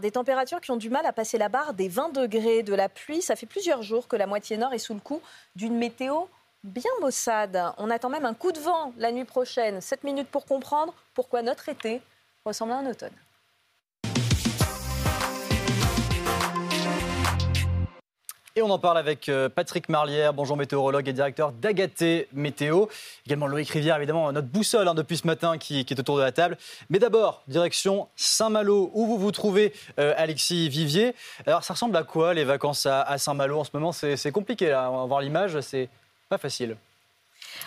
Des températures qui ont du mal à passer la barre des 20 degrés, de la pluie. Ça fait plusieurs jours que la moitié nord est sous le coup d'une météo bien maussade. On attend même un coup de vent la nuit prochaine. 7 minutes pour comprendre pourquoi notre été ressemble à un automne. Et on en parle avec euh, Patrick Marlière, bonjour météorologue et directeur d'Agaté Météo. Également Loïc Rivière, évidemment, notre boussole hein, depuis ce matin qui, est autour de la table. Mais d'abord, direction Saint-Malo, où vous vous trouvez, euh, Alexis Vivier. Alors, ça ressemble à quoi les vacances à, Saint-Malo en ce moment? C'est compliqué, là. On va voir l'image, c'est pas facile.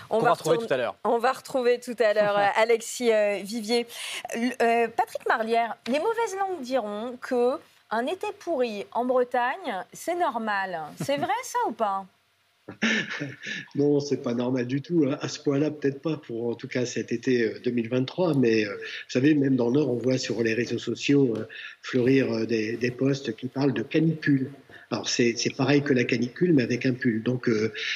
On, va, retrouver tout à l'heure. On va retrouver tout à l'heure Alexis euh, Vivier. Patrick Marlière, les mauvaises langues diront que un été pourri en Bretagne, c'est normal. C'est vrai ça ou pas? Non, c'est pas normal du tout. Hein. À ce point-là, peut-être pas pour en tout cas cet été 2023. Euh, Mais euh, vous savez, même dans le Nord, on voit sur les réseaux sociaux euh, fleurir des, des, posts qui parlent de canicule. Alors c'est pareil que la canicule, mais avec un pull. Donc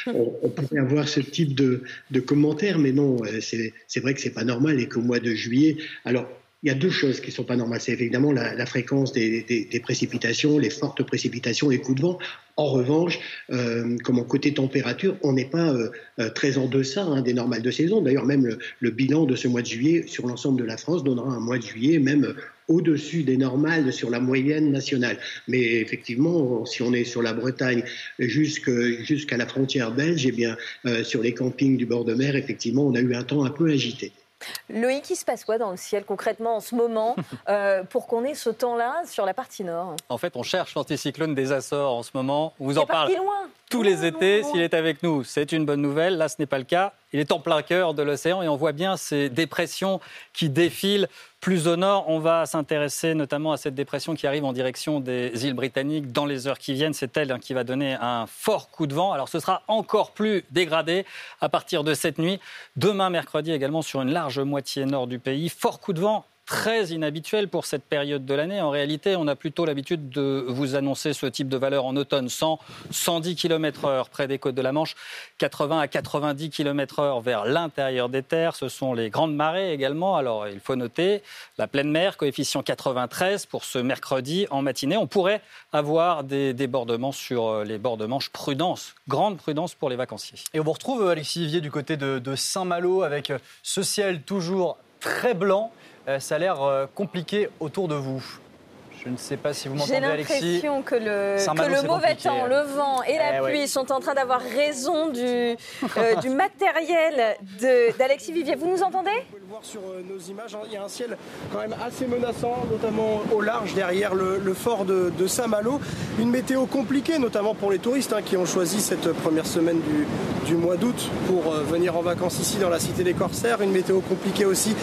on, on, pourrait avoir ce type de, de commentaires, mais non, c'est vrai que c'est pas normal et qu'au mois de juillet, alors il y a deux choses qui ne sont pas normales. C'est évidemment la, fréquence des, précipitations, les fortes précipitations, les coups de vent. En revanche, euh, comme en côté température, on n'est pas euh, euh, très en deçà hein, des normales de saison. D'ailleurs, même le, bilan de ce mois de juillet sur l'ensemble de la France donnera un mois de juillet même au-dessus des normales sur la moyenne nationale. Mais effectivement, si on est sur la Bretagne jusqu'à la frontière belge, eh bien, sur les campings du bord de mer, effectivement, on a eu un temps un peu agité. Loïc, il se passe quoi dans le ciel concrètement en ce moment euh, pour qu'on ait ce temps-là sur la partie nord? En fait, on cherche l'anticyclone des Açores en ce moment. On vous en parle tous les étés. S'il est avec nous, c'est une bonne nouvelle. Là, ce n'est pas le cas. Il est en plein cœur de l'océan et on voit bien ces dépressions qui défilent plus au nord. On va s'intéresser notamment à cette dépression qui arrive en direction des îles britanniques dans les heures qui viennent. C'est elle hein, qui va donner un fort coup de vent. Alors ce sera encore plus dégradé à partir de cette nuit. Demain, mercredi, également sur une large moitié nord du pays. Fort coup de vent très inhabituel pour cette période de l'année. En réalité, on a plutôt l'habitude de vous annoncer ce type de valeur en automne 100, 110 km/h près des côtes de la Manche, 80 à 90 km/h vers l'intérieur des terres. Ce sont les grandes marées également. Alors, il faut noter la pleine mer, coefficient 93 pour ce mercredi en matinée. On pourrait avoir des débordements sur euh, les bords de Manche. Prudence, grande prudence pour les vacanciers. Et on vous retrouve, Alexis Vivier, du côté de, de Saint-Malo avec ce ciel toujours très blanc. Euh, ça a l'air euh, compliqué autour de vous. Je ne sais pas si vous m'entendez, Alexis. J'ai l'impression que le, le mauvais temps, le vent et la eh pluie sont en train d'avoir raison du, euh, du matériel d'Alexis Vivier. Vous nous entendez? Vous pouvez le voir sur euh, nos images. Hein. Il y a un ciel quand même assez menaçant, notamment au large derrière le, fort de, Saint-Malo. Une météo compliquée, notamment pour les touristes hein, qui ont choisi cette première semaine du, du mois d'août pour euh, venir en vacances ici dans la cité des Corsaires. Une météo compliquée aussi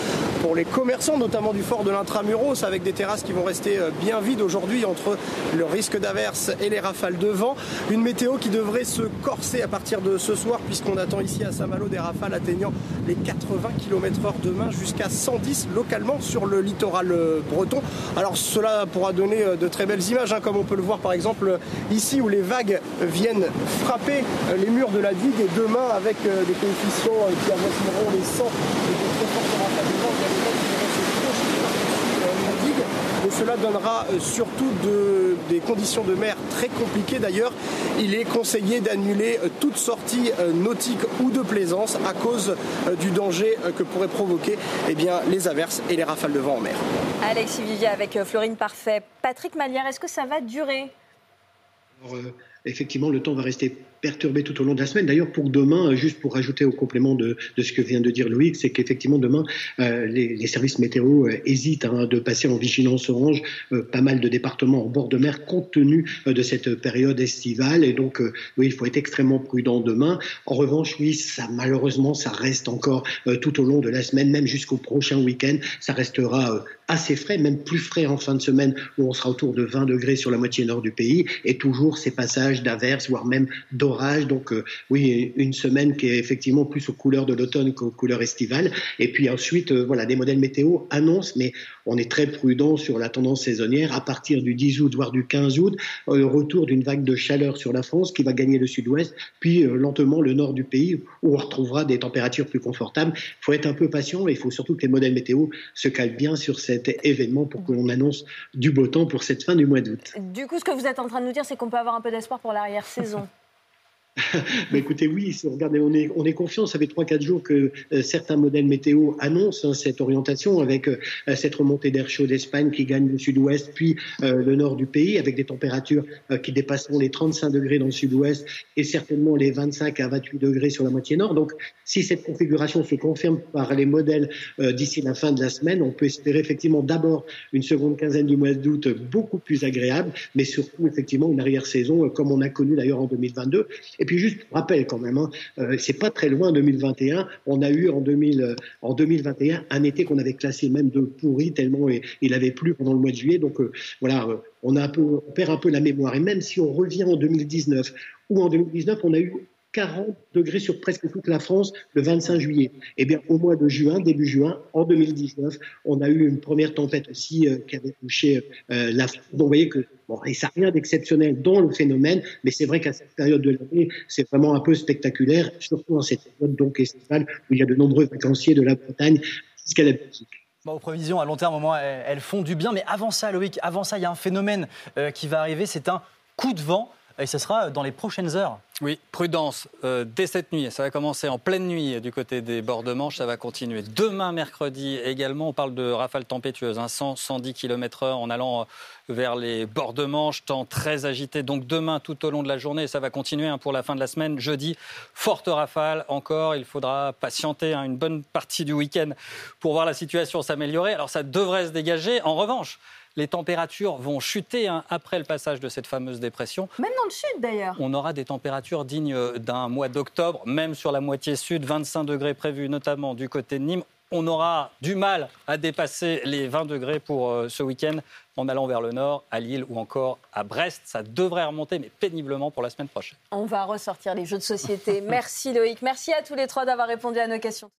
pour les commerçants, notamment du fort de l'Intramuros, avec des terrasses qui vont rester bien vide aujourd'hui entre le risque d'averse et les rafales de vent. Une météo qui devrait se corser à partir de ce soir puisqu'on attend ici à Saint-Malo des rafales atteignant les 80 km/h demain jusqu'à 110 localement sur le littoral euh, breton. Alors cela pourra donner euh, de très belles images hein, comme on peut le voir par exemple ici où les vagues viennent frapper euh, les murs de la digue et demain avec des coefficients qui avoisineront les 100 et de très fortes rafales de vent et cela donnera euh, surtout des conditions de mer très compliquées. D'ailleurs, il est conseillé d'annuler euh, toute sortie euh, nautique ou de plaisance à cause du danger que pourraient provoquer eh bien, les averses et les rafales de vent en mer. Alexis Vivier avec Florine Parfait. Patrick Malière, est-ce que ça va durer? Effectivement, le temps va rester perturbé tout au long de la semaine. D'ailleurs, pour demain, juste pour rajouter au complément de, ce que vient de dire Loïc, c'est qu'effectivement, demain, euh, les, services météo euh, hésitent hein, de passer en vigilance orange euh, pas mal de départements en bord de mer compte tenu de cette période estivale. Et donc, oui, il faut être extrêmement prudent demain. En revanche, oui, malheureusement, ça reste encore tout au long de la semaine, même jusqu'au prochain week-end. Ça restera assez frais, même plus frais en fin de semaine, où on sera autour de 20 degrés sur la moitié nord du pays, et toujours ces passages d'averses, voire même d'orage donc, euh, oui, une semaine qui est effectivement plus aux couleurs de l'automne qu'aux couleurs estivales. Et puis ensuite, euh, voilà, des modèles météo annoncent, mais on est très prudent sur la tendance saisonnière. À partir du 10 août, voire du 15 août, euh, le retour d'une vague de chaleur sur la France qui va gagner le sud-ouest, puis lentement le nord du pays où on retrouvera des températures plus confortables. Il faut être un peu patient et il faut surtout que les modèles météo se calent bien sur cet événement pour que l'on annonce du beau temps pour cette fin du mois d'août. Du coup, ce que vous êtes en train de nous dire, c'est qu'on peut avoir un peu d'espoir pour l'arrière-saison. Mais écoutez, oui, regardez, on est, on est confiant. Ça fait 3-4 jours que euh, certains modèles météo annoncent hein, cette orientation avec euh, cette remontée d'air chaud d'Espagne qui gagne le sud-ouest, puis euh, le nord du pays, avec des températures qui dépasseront les 35 degrés dans le sud-ouest et certainement les 25 à 28 degrés sur la moitié nord. Donc, si cette configuration se confirme par les modèles d'ici la fin de la semaine, on peut espérer effectivement d'abord une seconde quinzaine du mois d'août beaucoup plus agréable, mais surtout effectivement une arrière-saison comme on a connu d'ailleurs en 2022 et puis juste rappel quand même, hein, euh, c'est pas très loin 2021. On a eu en, 2000, euh, 2021 un été qu'on avait classé même de pourri tellement il avait plu pendant le mois de juillet. Donc euh, voilà, on a un peu, on perd un peu la mémoire. Et même si on revient en 2019 ou en 2019, on a eu 40 degrés sur presque toute la France le 25 juillet. Eh bien, au mois de juin, début juin, en 2019, on a eu une première tempête aussi euh, qui avait touché euh, la France. Vous voyez que bon, et ça n'a rien d'exceptionnel dans le phénomène, mais c'est vrai qu'à cette période de l'année, c'est vraiment un peu spectaculaire, surtout en cette période donc estivale où il y a de nombreux vacanciers de la Bretagne jusqu'à la Belgique. Bon, aux prévisions à long terme, elles, font du bien. Mais avant ça, Loïc, avant ça, il y a un phénomène euh, qui va arriver. C'est un coup de vent et ce sera dans les prochaines heures. Oui, prudence. Euh, dès cette nuit, ça va commencer en pleine nuit du côté des bords de Manche, ça va continuer. Demain, mercredi également, on parle de rafales tempétueuses, 100, 110 km/h en allant euh, vers les bords de Manche, temps très agité. Donc demain, tout au long de la journée, ça va continuer hein, pour la fin de la semaine. Jeudi, forte rafale encore. Il faudra patienter hein, une bonne partie du week-end pour voir la situation s'améliorer. Alors ça devrait se dégager. En revanche, les températures vont chuter hein, après le passage de cette fameuse dépression. Même dans le sud d'ailleurs. On aura des températures dignes d'un mois d'octobre, même sur la moitié sud, 25 degrés prévus notamment du côté de Nîmes. On aura du mal à dépasser les 20 degrés pour euh, ce week-end en allant vers le nord, à Lille ou encore à Brest. Ça devrait remonter, mais péniblement pour la semaine prochaine. On va ressortir les jeux de société. Merci Loïc. Merci à tous les trois d'avoir répondu à nos questions.